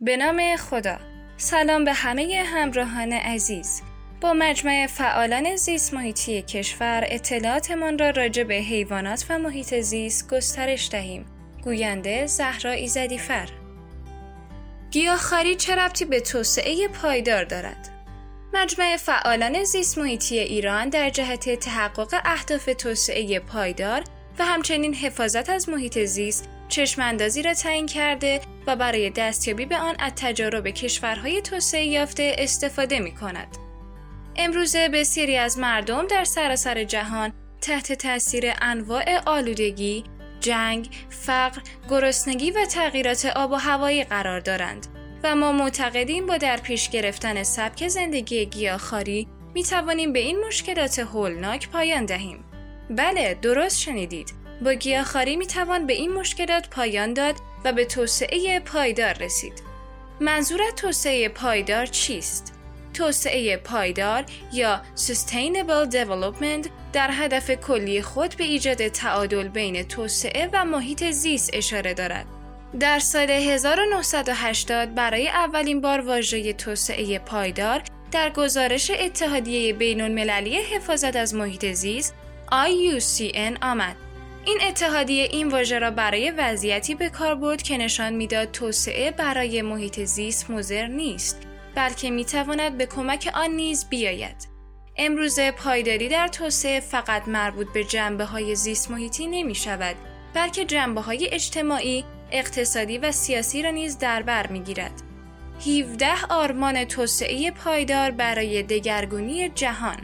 به نام خدا. سلام به همه همراهان عزیز. با مجمع فعالان زیست محیطی کشور اطلاعاتمان را راجع به حیوانات و محیط زیست گسترش دهیم. گوینده زهرا ایزدیفر. گیاهخواری چه ربطی به توسعه پایدار دارد؟ مجمع فعالان زیست محیطی ایران در جهت تحقق اهداف توسعه پایدار و همچنین حفاظت از محیط زیست چشماندازی را تعیین کرده و برای دستیابی به آن از تجارب کشورهای توسعه یافته استفاده می کند. امروزه بسیاری از مردم در سراسر جهان تحت تاثیر انواع آلودگی، جنگ، فقر، گرسنگی و تغییرات آب و هوایی قرار دارند و ما معتقدیم با در پیش گرفتن سبک زندگی گیاهخواری می توانیم به این مشکلات هولناک پایان دهیم. بله درست شنیدید با گیاهخواری می توان به این مشکلات پایان داد و به توسعه پایدار رسید منظور توسعه پایدار چیست توسعه پایدار یا Sustainable Development در هدف کلی خود به ایجاد تعادل بین توسعه و محیط زیست اشاره دارد. در سال 1980 برای اولین بار واژه توسعه پایدار در گزارش اتحادیه بین المللی حفاظت از محیط زیست IUCN آمد. این اتحادیه این واژه را برای وضعیتی به کار برد که نشان می‌داد توسعه برای محیط زیست مضر نیست بلکه می‌تواند به کمک آن نیز بیاید امروزه پایداری در توسعه فقط مربوط به جنبه های زیست محیطی نمی شود بلکه جنبه های اجتماعی، اقتصادی و سیاسی را نیز در بر می گیرد. 17 آرمان توسعه پایدار برای دگرگونی جهان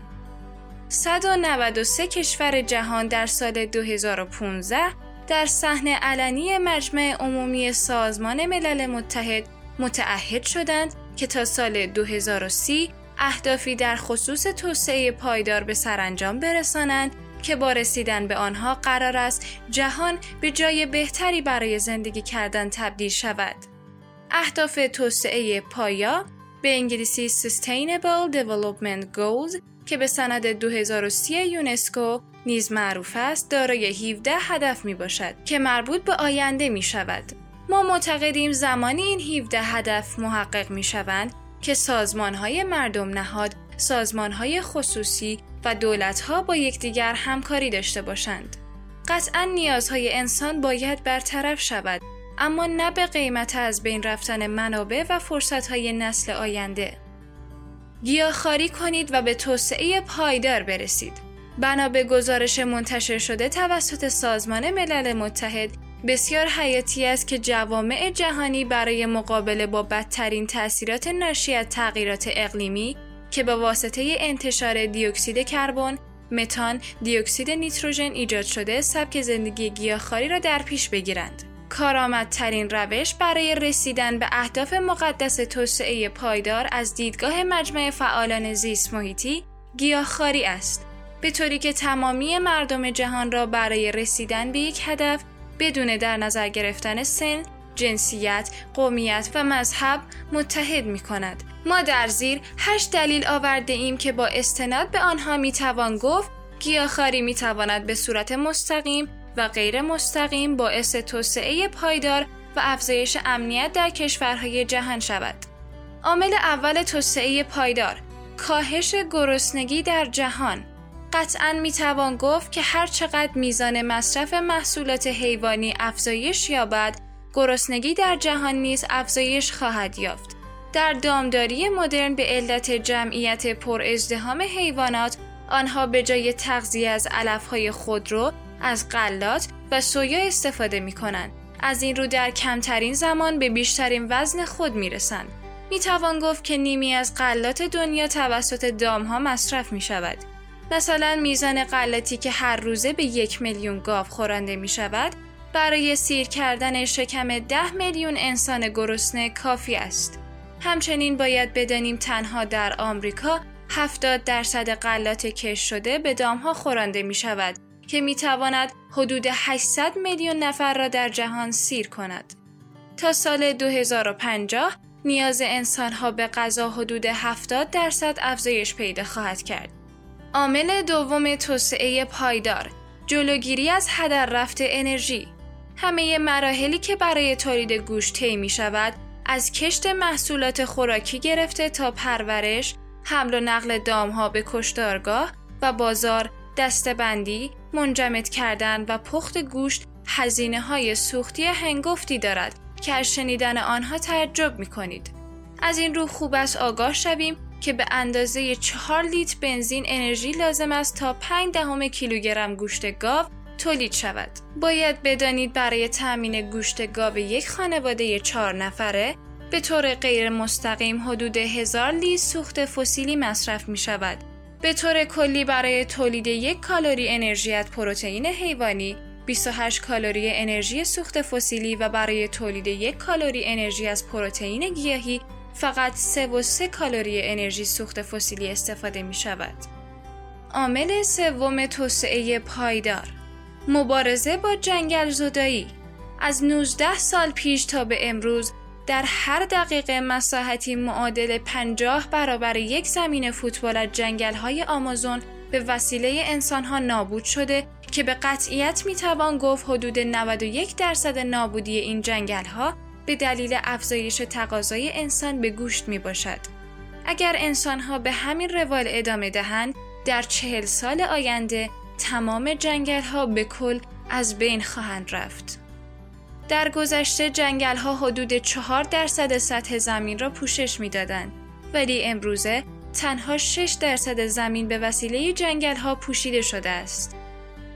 193 کشور جهان در سال 2015 در صحنه علنی مجمع عمومی سازمان ملل متحد متعهد شدند که تا سال 2030 اهدافی در خصوص توسعه پایدار به سرانجام برسانند که با رسیدن به آنها قرار است جهان به جای بهتری برای زندگی کردن تبدیل شود. اهداف توسعه پایا به انگلیسی Sustainable Development Goals که به سند 2030 یونسکو نیز معروف است دارای 17 هدف می باشد که مربوط به آینده می شود. ما معتقدیم زمانی این 17 هدف محقق می شوند که سازمان های مردم نهاد، سازمان های خصوصی و دولت ها با یکدیگر همکاری داشته باشند. قطعا نیازهای انسان باید برطرف شود اما نه به قیمت از بین رفتن منابع و فرصت های نسل آینده. گیاهخواری کنید و به توسعه پایدار برسید. بنا به گزارش منتشر شده توسط سازمان ملل متحد بسیار حیاتی است که جوامع جهانی برای مقابله با بدترین تاثیرات ناشی از تغییرات اقلیمی که به واسطه انتشار دیوکسید کربن، متان، دیوکسید نیتروژن ایجاد شده سبک زندگی گیاهخواری را در پیش بگیرند. کارآمدترین روش برای رسیدن به اهداف مقدس توسعه پایدار از دیدگاه مجمع فعالان زیست محیطی گیاهخواری است به طوری که تمامی مردم جهان را برای رسیدن به یک هدف بدون در نظر گرفتن سن، جنسیت، قومیت و مذهب متحد می کند. ما در زیر هشت دلیل آورده ایم که با استناد به آنها می توان گفت گیاهخواری می تواند به صورت مستقیم و غیر مستقیم باعث توسعه پایدار و افزایش امنیت در کشورهای جهان شود. عامل اول توسعه پایدار کاهش گرسنگی در جهان قطعا می توان گفت که هر چقدر میزان مصرف محصولات حیوانی افزایش یابد گرسنگی در جهان نیز افزایش خواهد یافت در دامداری مدرن به علت جمعیت پر ازدهام حیوانات آنها به جای تغذیه از علفهای خودرو از غلات و سویا استفاده می کنند. از این رو در کمترین زمان به بیشترین وزن خود می رسند. می توان گفت که نیمی از غلات دنیا توسط دامها مصرف می شود. مثلا میزان غلطی که هر روزه به یک میلیون گاو خورنده می شود برای سیر کردن شکم ده میلیون انسان گرسنه کافی است. همچنین باید بدانیم تنها در آمریکا 70 درصد غلات کش شده به دامها خورنده می شود که می تواند حدود 800 میلیون نفر را در جهان سیر کند. تا سال 2050 نیاز انسانها به غذا حدود 70 درصد افزایش پیدا خواهد کرد. عامل دوم توسعه پایدار جلوگیری از هدر رفت انرژی همه مراحلی که برای تولید گوشت طی می شود از کشت محصولات خوراکی گرفته تا پرورش، حمل و نقل دامها به کشتارگاه و بازار، دستبندی، منجمد کردن و پخت گوشت هزینه های سوختی هنگفتی دارد که از شنیدن آنها تعجب می کنید. از این رو خوب است آگاه شویم که به اندازه 4 لیتر بنزین انرژی لازم است تا 5 دهم کیلوگرم گوشت گاو تولید شود. باید بدانید برای تأمین گوشت گاو یک خانواده چهار نفره به طور غیر مستقیم حدود هزار لیتر سوخت فسیلی مصرف می شود. به طور کلی برای تولید یک کالری انرژی از پروتئین حیوانی 28 کالری انرژی سوخت فسیلی و برای تولید یک کالری انرژی از پروتئین گیاهی فقط 3 و 3 کالری انرژی سوخت فسیلی استفاده می شود. عامل سوم توسعه پایدار مبارزه با جنگل زدایی از 19 سال پیش تا به امروز در هر دقیقه مساحتی معادل 50 برابر یک زمین فوتبال از جنگل های آمازون به وسیله انسان ها نابود شده که به قطعیت می توان گفت حدود 91 درصد نابودی این جنگل ها به دلیل افزایش تقاضای انسان به گوشت می باشد. اگر انسان ها به همین روال ادامه دهند در چهل سال آینده تمام جنگل ها به کل از بین خواهند رفت. در گذشته جنگل ها حدود 4 درصد سطح زمین را پوشش می دادن. ولی امروزه تنها 6 درصد زمین به وسیله جنگل ها پوشیده شده است.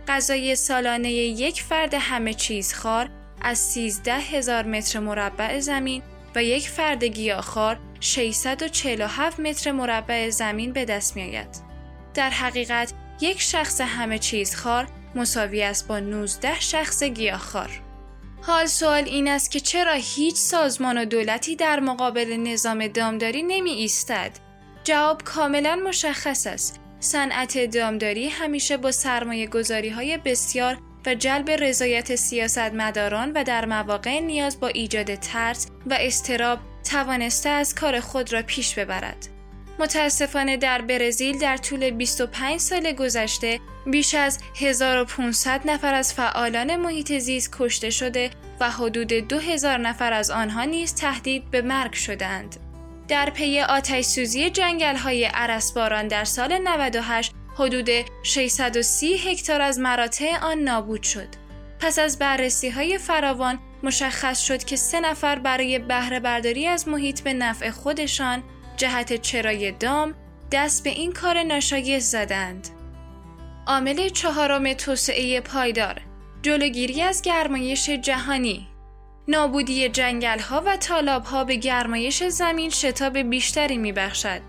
غذای سالانه یک فرد همه چیز خار از 13 هزار متر مربع زمین و یک فرد گیاهخوار 647 متر مربع زمین به دست می آید. در حقیقت یک شخص همه چیز خار مساوی است با 19 شخص گیاهخوار. حال سوال این است که چرا هیچ سازمان و دولتی در مقابل نظام دامداری نمی ایستد؟ جواب کاملا مشخص است. صنعت دامداری همیشه با سرمایه گذاری های بسیار و جلب رضایت سیاستمداران و در مواقع نیاز با ایجاد ترس و استراب توانسته از کار خود را پیش ببرد. متاسفانه در برزیل در طول 25 سال گذشته بیش از 1500 نفر از فعالان محیط زیست کشته شده و حدود 2000 نفر از آنها نیز تهدید به مرگ شدند. در پی آتش سوزی جنگل های عرسباران در سال 98 حدود 630 هکتار از مراتع آن نابود شد. پس از بررسی های فراوان مشخص شد که سه نفر برای بهره برداری از محیط به نفع خودشان جهت چرای دام دست به این کار ناشایست زدند. عامل چهارم توسعه پایدار جلوگیری از گرمایش جهانی نابودی جنگل ها و طالاب ها به گرمایش زمین شتاب بیشتری می بخشد.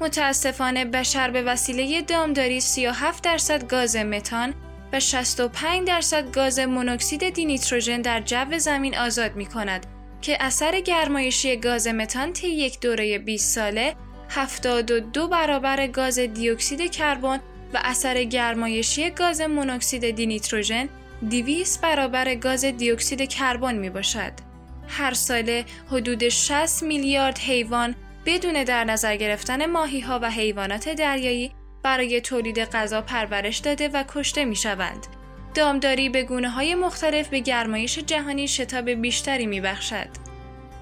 متاسفانه بشر به وسیله دامداری 37 درصد گاز متان و 65 درصد گاز مونوکسید دینیتروژن در جو زمین آزاد می کند که اثر گرمایشی گاز متان طی یک دوره 20 ساله 72 برابر گاز دیوکسید کربن و اثر گرمایشی گاز مونوکسید دینیتروژن 200 برابر گاز دیوکسید کربن می باشد. هر ساله حدود 60 میلیارد حیوان بدون در نظر گرفتن ماهی ها و حیوانات دریایی برای تولید غذا پرورش داده و کشته می شوند. دامداری به گونه های مختلف به گرمایش جهانی شتاب بیشتری می بخشد.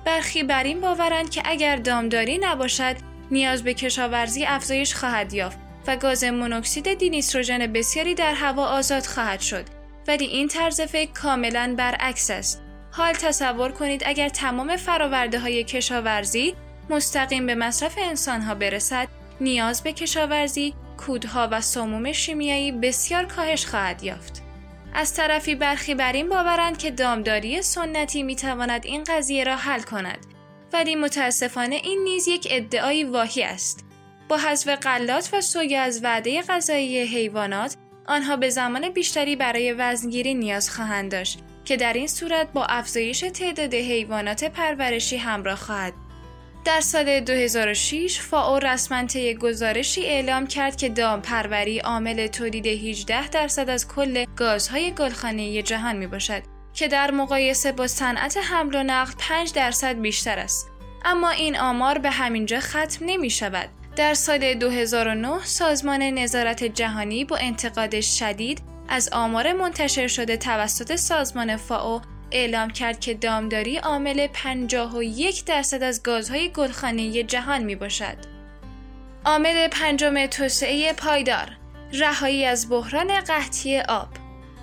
برخی بر این باورند که اگر دامداری نباشد نیاز به کشاورزی افزایش خواهد یافت و گاز مونوکسید دینیستروژن بسیاری در هوا آزاد خواهد شد. ولی این طرز فکر کاملا برعکس است. حال تصور کنید اگر تمام فراورده های کشاورزی مستقیم به مصرف انسان ها برسد نیاز به کشاورزی کودها و سموم شیمیایی بسیار کاهش خواهد یافت. از طرفی برخی بر این باورند که دامداری سنتی می تواند این قضیه را حل کند. ولی متاسفانه این نیز یک ادعای واهی است. با حذف غلات و سویا از وعده غذایی حیوانات آنها به زمان بیشتری برای وزنگیری نیاز خواهند داشت که در این صورت با افزایش تعداد حیوانات پرورشی همراه خواهد در سال 2006 فاو رسما طی گزارشی اعلام کرد که دام پروری عامل تولید 18 درصد از کل گازهای گلخانه‌ای جهان می باشد که در مقایسه با صنعت حمل و نقل 5 درصد بیشتر است. اما این آمار به همینجا ختم نمی شود. در سال 2009 سازمان نظارت جهانی با انتقاد شدید از آمار منتشر شده توسط سازمان فاو اعلام کرد که دامداری عامل 51 درصد از گازهای گلخانه‌ای جهان می باشد. عامل پنجم توسعه پایدار رهایی از بحران قحطی آب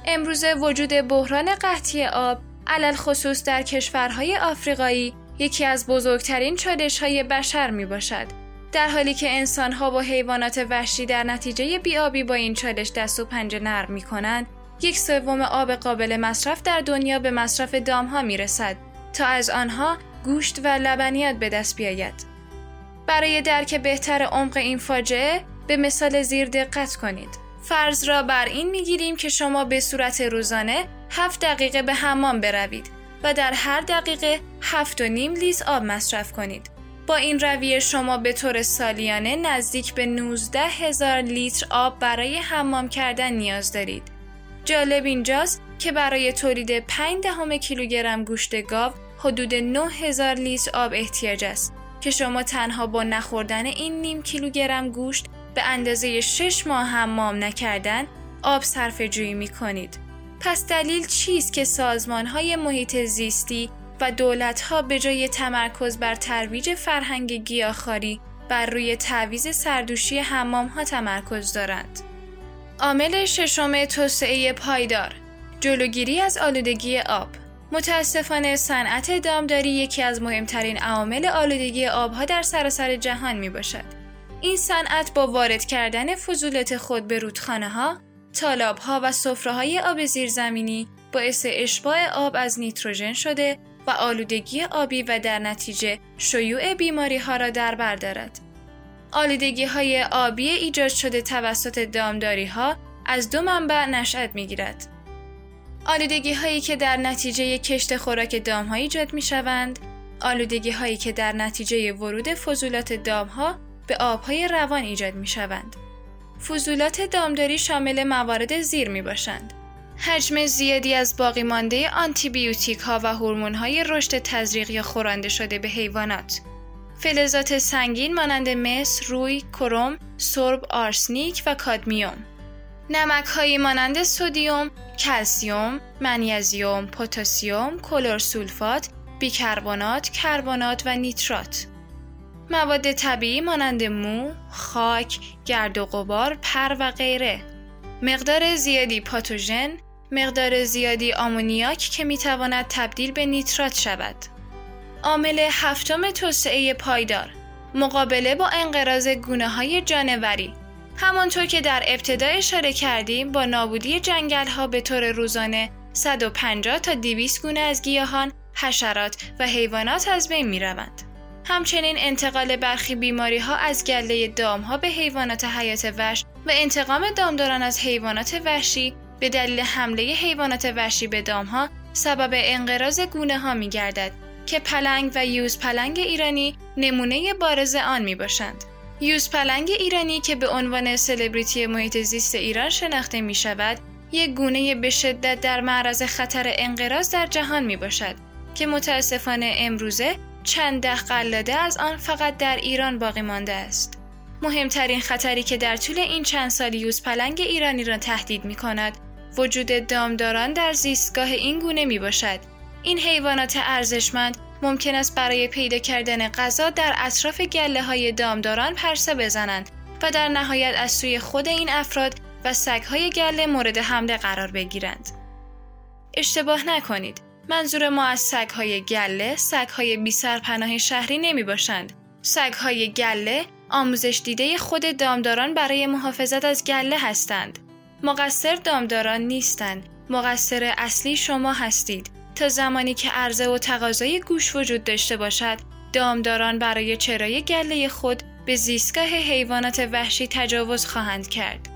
امروزه وجود بحران قحطی آب علل خصوص در کشورهای آفریقایی یکی از بزرگترین چالش های بشر می باشد. در حالی که انسان ها و حیوانات وحشی در نتیجه بیابی با این چالش دست و پنجه نرم می کنند، یک سوم آب قابل مصرف در دنیا به مصرف دام ها می رسد تا از آنها گوشت و لبنیات به دست بیاید. برای درک بهتر عمق این فاجعه به مثال زیر دقت کنید. فرض را بر این می گیریم که شما به صورت روزانه 7 دقیقه به حمام بروید و در هر دقیقه 7 و نیم لیز آب مصرف کنید. با این رویه شما به طور سالیانه نزدیک به 19 هزار لیتر آب برای حمام کردن نیاز دارید. جالب اینجاست که برای تولید 5 دهم کیلوگرم گوشت گاو حدود 9000 لیتر آب احتیاج است که شما تنها با نخوردن این نیم کیلوگرم گوشت به اندازه 6 ماه حمام نکردن آب صرف جویی می کنید. پس دلیل چیست که سازمان های محیط زیستی و دولت ها به جای تمرکز بر ترویج فرهنگ گیاهخواری بر روی تعویز سردوشی حمام ها تمرکز دارند. عامل ششم توسعه پایدار جلوگیری از آلودگی آب متاسفانه صنعت دامداری یکی از مهمترین عوامل آلودگی آبها در سراسر جهان می باشد. این صنعت با وارد کردن فضولات خود به رودخانه ها، تالاب ها و سفره های آب زیرزمینی باعث اشباع آب از نیتروژن شده و آلودگی آبی و در نتیجه شیوع بیماری ها را در بر دارد. آلودگی های آبی ایجاد شده توسط دامداری ها از دو منبع نشأت می گیرد. آلودگی هایی که در نتیجه کشت خوراک دام ها ایجاد می شوند، آلودگی هایی که در نتیجه ورود فضولات دام ها به آبهای روان ایجاد می شوند. فضولات دامداری شامل موارد زیر می باشند. حجم زیادی از باقی مانده آنتی بیوتیک ها و هورمون های رشد تزریق یا خورانده شده به حیوانات. فلزات سنگین مانند مس، روی، کروم، سرب، آرسنیک و کادمیوم. نمک هایی مانند سودیوم، کلسیوم، منیزیوم، پتاسیم، کلورسولفات، بیکربنات، کربنات و نیترات. مواد طبیعی مانند مو، خاک، گرد و غبار، پر و غیره. مقدار زیادی پاتوژن، مقدار زیادی آمونیاک که می‌تواند تبدیل به نیترات شود. عامل هفتم توسعه پایدار مقابله با انقراض گونه های جانوری همانطور که در ابتدا اشاره کردیم با نابودی جنگل ها به طور روزانه 150 تا 200 گونه از گیاهان، حشرات و حیوانات از بین می روند. همچنین انتقال برخی بیماری ها از گله دام ها به حیوانات حیات وحش و انتقام دامداران از حیوانات وحشی به دلیل حمله حیوانات وحشی به دام ها سبب انقراض گونه ها می گردد که پلنگ و یوز پلنگ ایرانی نمونه بارز آن می باشند. یوز پلنگ ایرانی که به عنوان سلبریتی محیط زیست ایران شناخته می شود، یک گونه به شدت در معرض خطر انقراض در جهان می باشد که متاسفانه امروزه چند ده قلاده از آن فقط در ایران باقی مانده است. مهمترین خطری که در طول این چند سال یوز پلنگ ایرانی را تهدید می کند، وجود دامداران در زیستگاه این گونه می باشد. این حیوانات ارزشمند ممکن است برای پیدا کردن غذا در اطراف گله های دامداران پرسه بزنند و در نهایت از سوی خود این افراد و های گله مورد حمله قرار بگیرند. اشتباه نکنید. منظور ما از های گله های بی سرپناه شهری نمی باشند. های گله آموزش دیده خود دامداران برای محافظت از گله هستند. مقصر دامداران نیستند. مقصر اصلی شما هستید. تا زمانی که عرضه و تقاضای گوش وجود داشته باشد، دامداران برای چرای گله خود به زیستگاه حیوانات وحشی تجاوز خواهند کرد.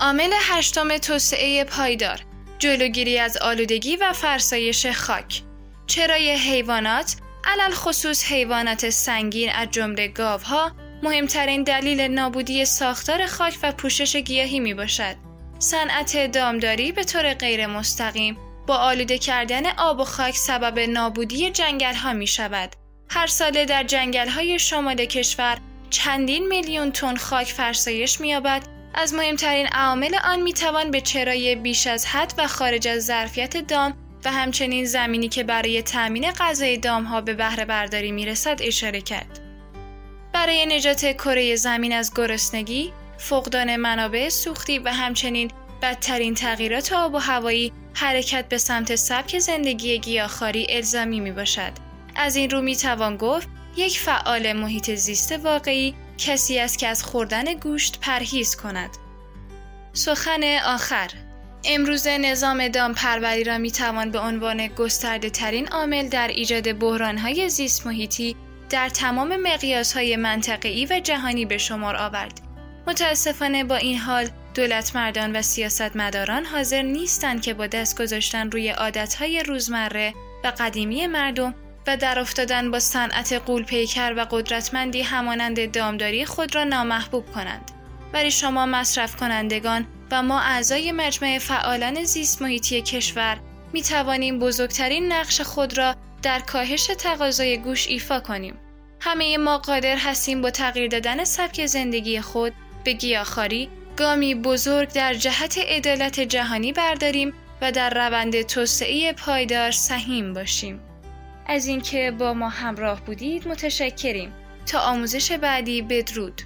عامل هشتم توسعه پایدار جلوگیری از آلودگی و فرسایش خاک چرای حیوانات علل خصوص حیوانات سنگین از جمله گاوها مهمترین دلیل نابودی ساختار خاک و پوشش گیاهی می باشد. صنعت دامداری به طور غیر مستقیم با آلوده کردن آب و خاک سبب نابودی جنگل ها می شود. هر ساله در جنگل های شمال کشور چندین میلیون تن خاک فرسایش می‌یابد از مهمترین عوامل آن می‌توان به چرای بیش از حد و خارج از ظرفیت دام و همچنین زمینی که برای تأمین غذای دامها به بهره برداری می‌رسد اشاره کرد. برای نجات کره زمین از گرسنگی، فقدان منابع سوختی و همچنین بدترین تغییرات آب و هوایی حرکت به سمت سبک زندگی گیاهخواری الزامی می باشد. از این رو می توان گفت یک فعال محیط زیست واقعی کسی است که از خوردن گوشت پرهیز کند. سخن آخر امروزه نظام دامپروری را می توان به عنوان گسترده ترین عامل در ایجاد بحران های زیست محیطی در تمام مقیاس های منطقه‌ای و جهانی به شمار آورد. متاسفانه با این حال دولت مردان و سیاستمداران حاضر نیستند که با دست گذاشتن روی عادتهای روزمره و قدیمی مردم و در افتادن با صنعت قول پیکر و قدرتمندی همانند دامداری خود را نامحبوب کنند. ولی شما مصرف کنندگان و ما اعضای مجمع فعالان زیست محیطی کشور می توانیم بزرگترین نقش خود را در کاهش تقاضای گوش ایفا کنیم. همه ما قادر هستیم با تغییر دادن سبک زندگی خود به گیاهخواری گامی بزرگ در جهت عدالت جهانی برداریم و در روند توسعه پایدار سهیم باشیم. از اینکه با ما همراه بودید متشکریم. تا آموزش بعدی بدرود.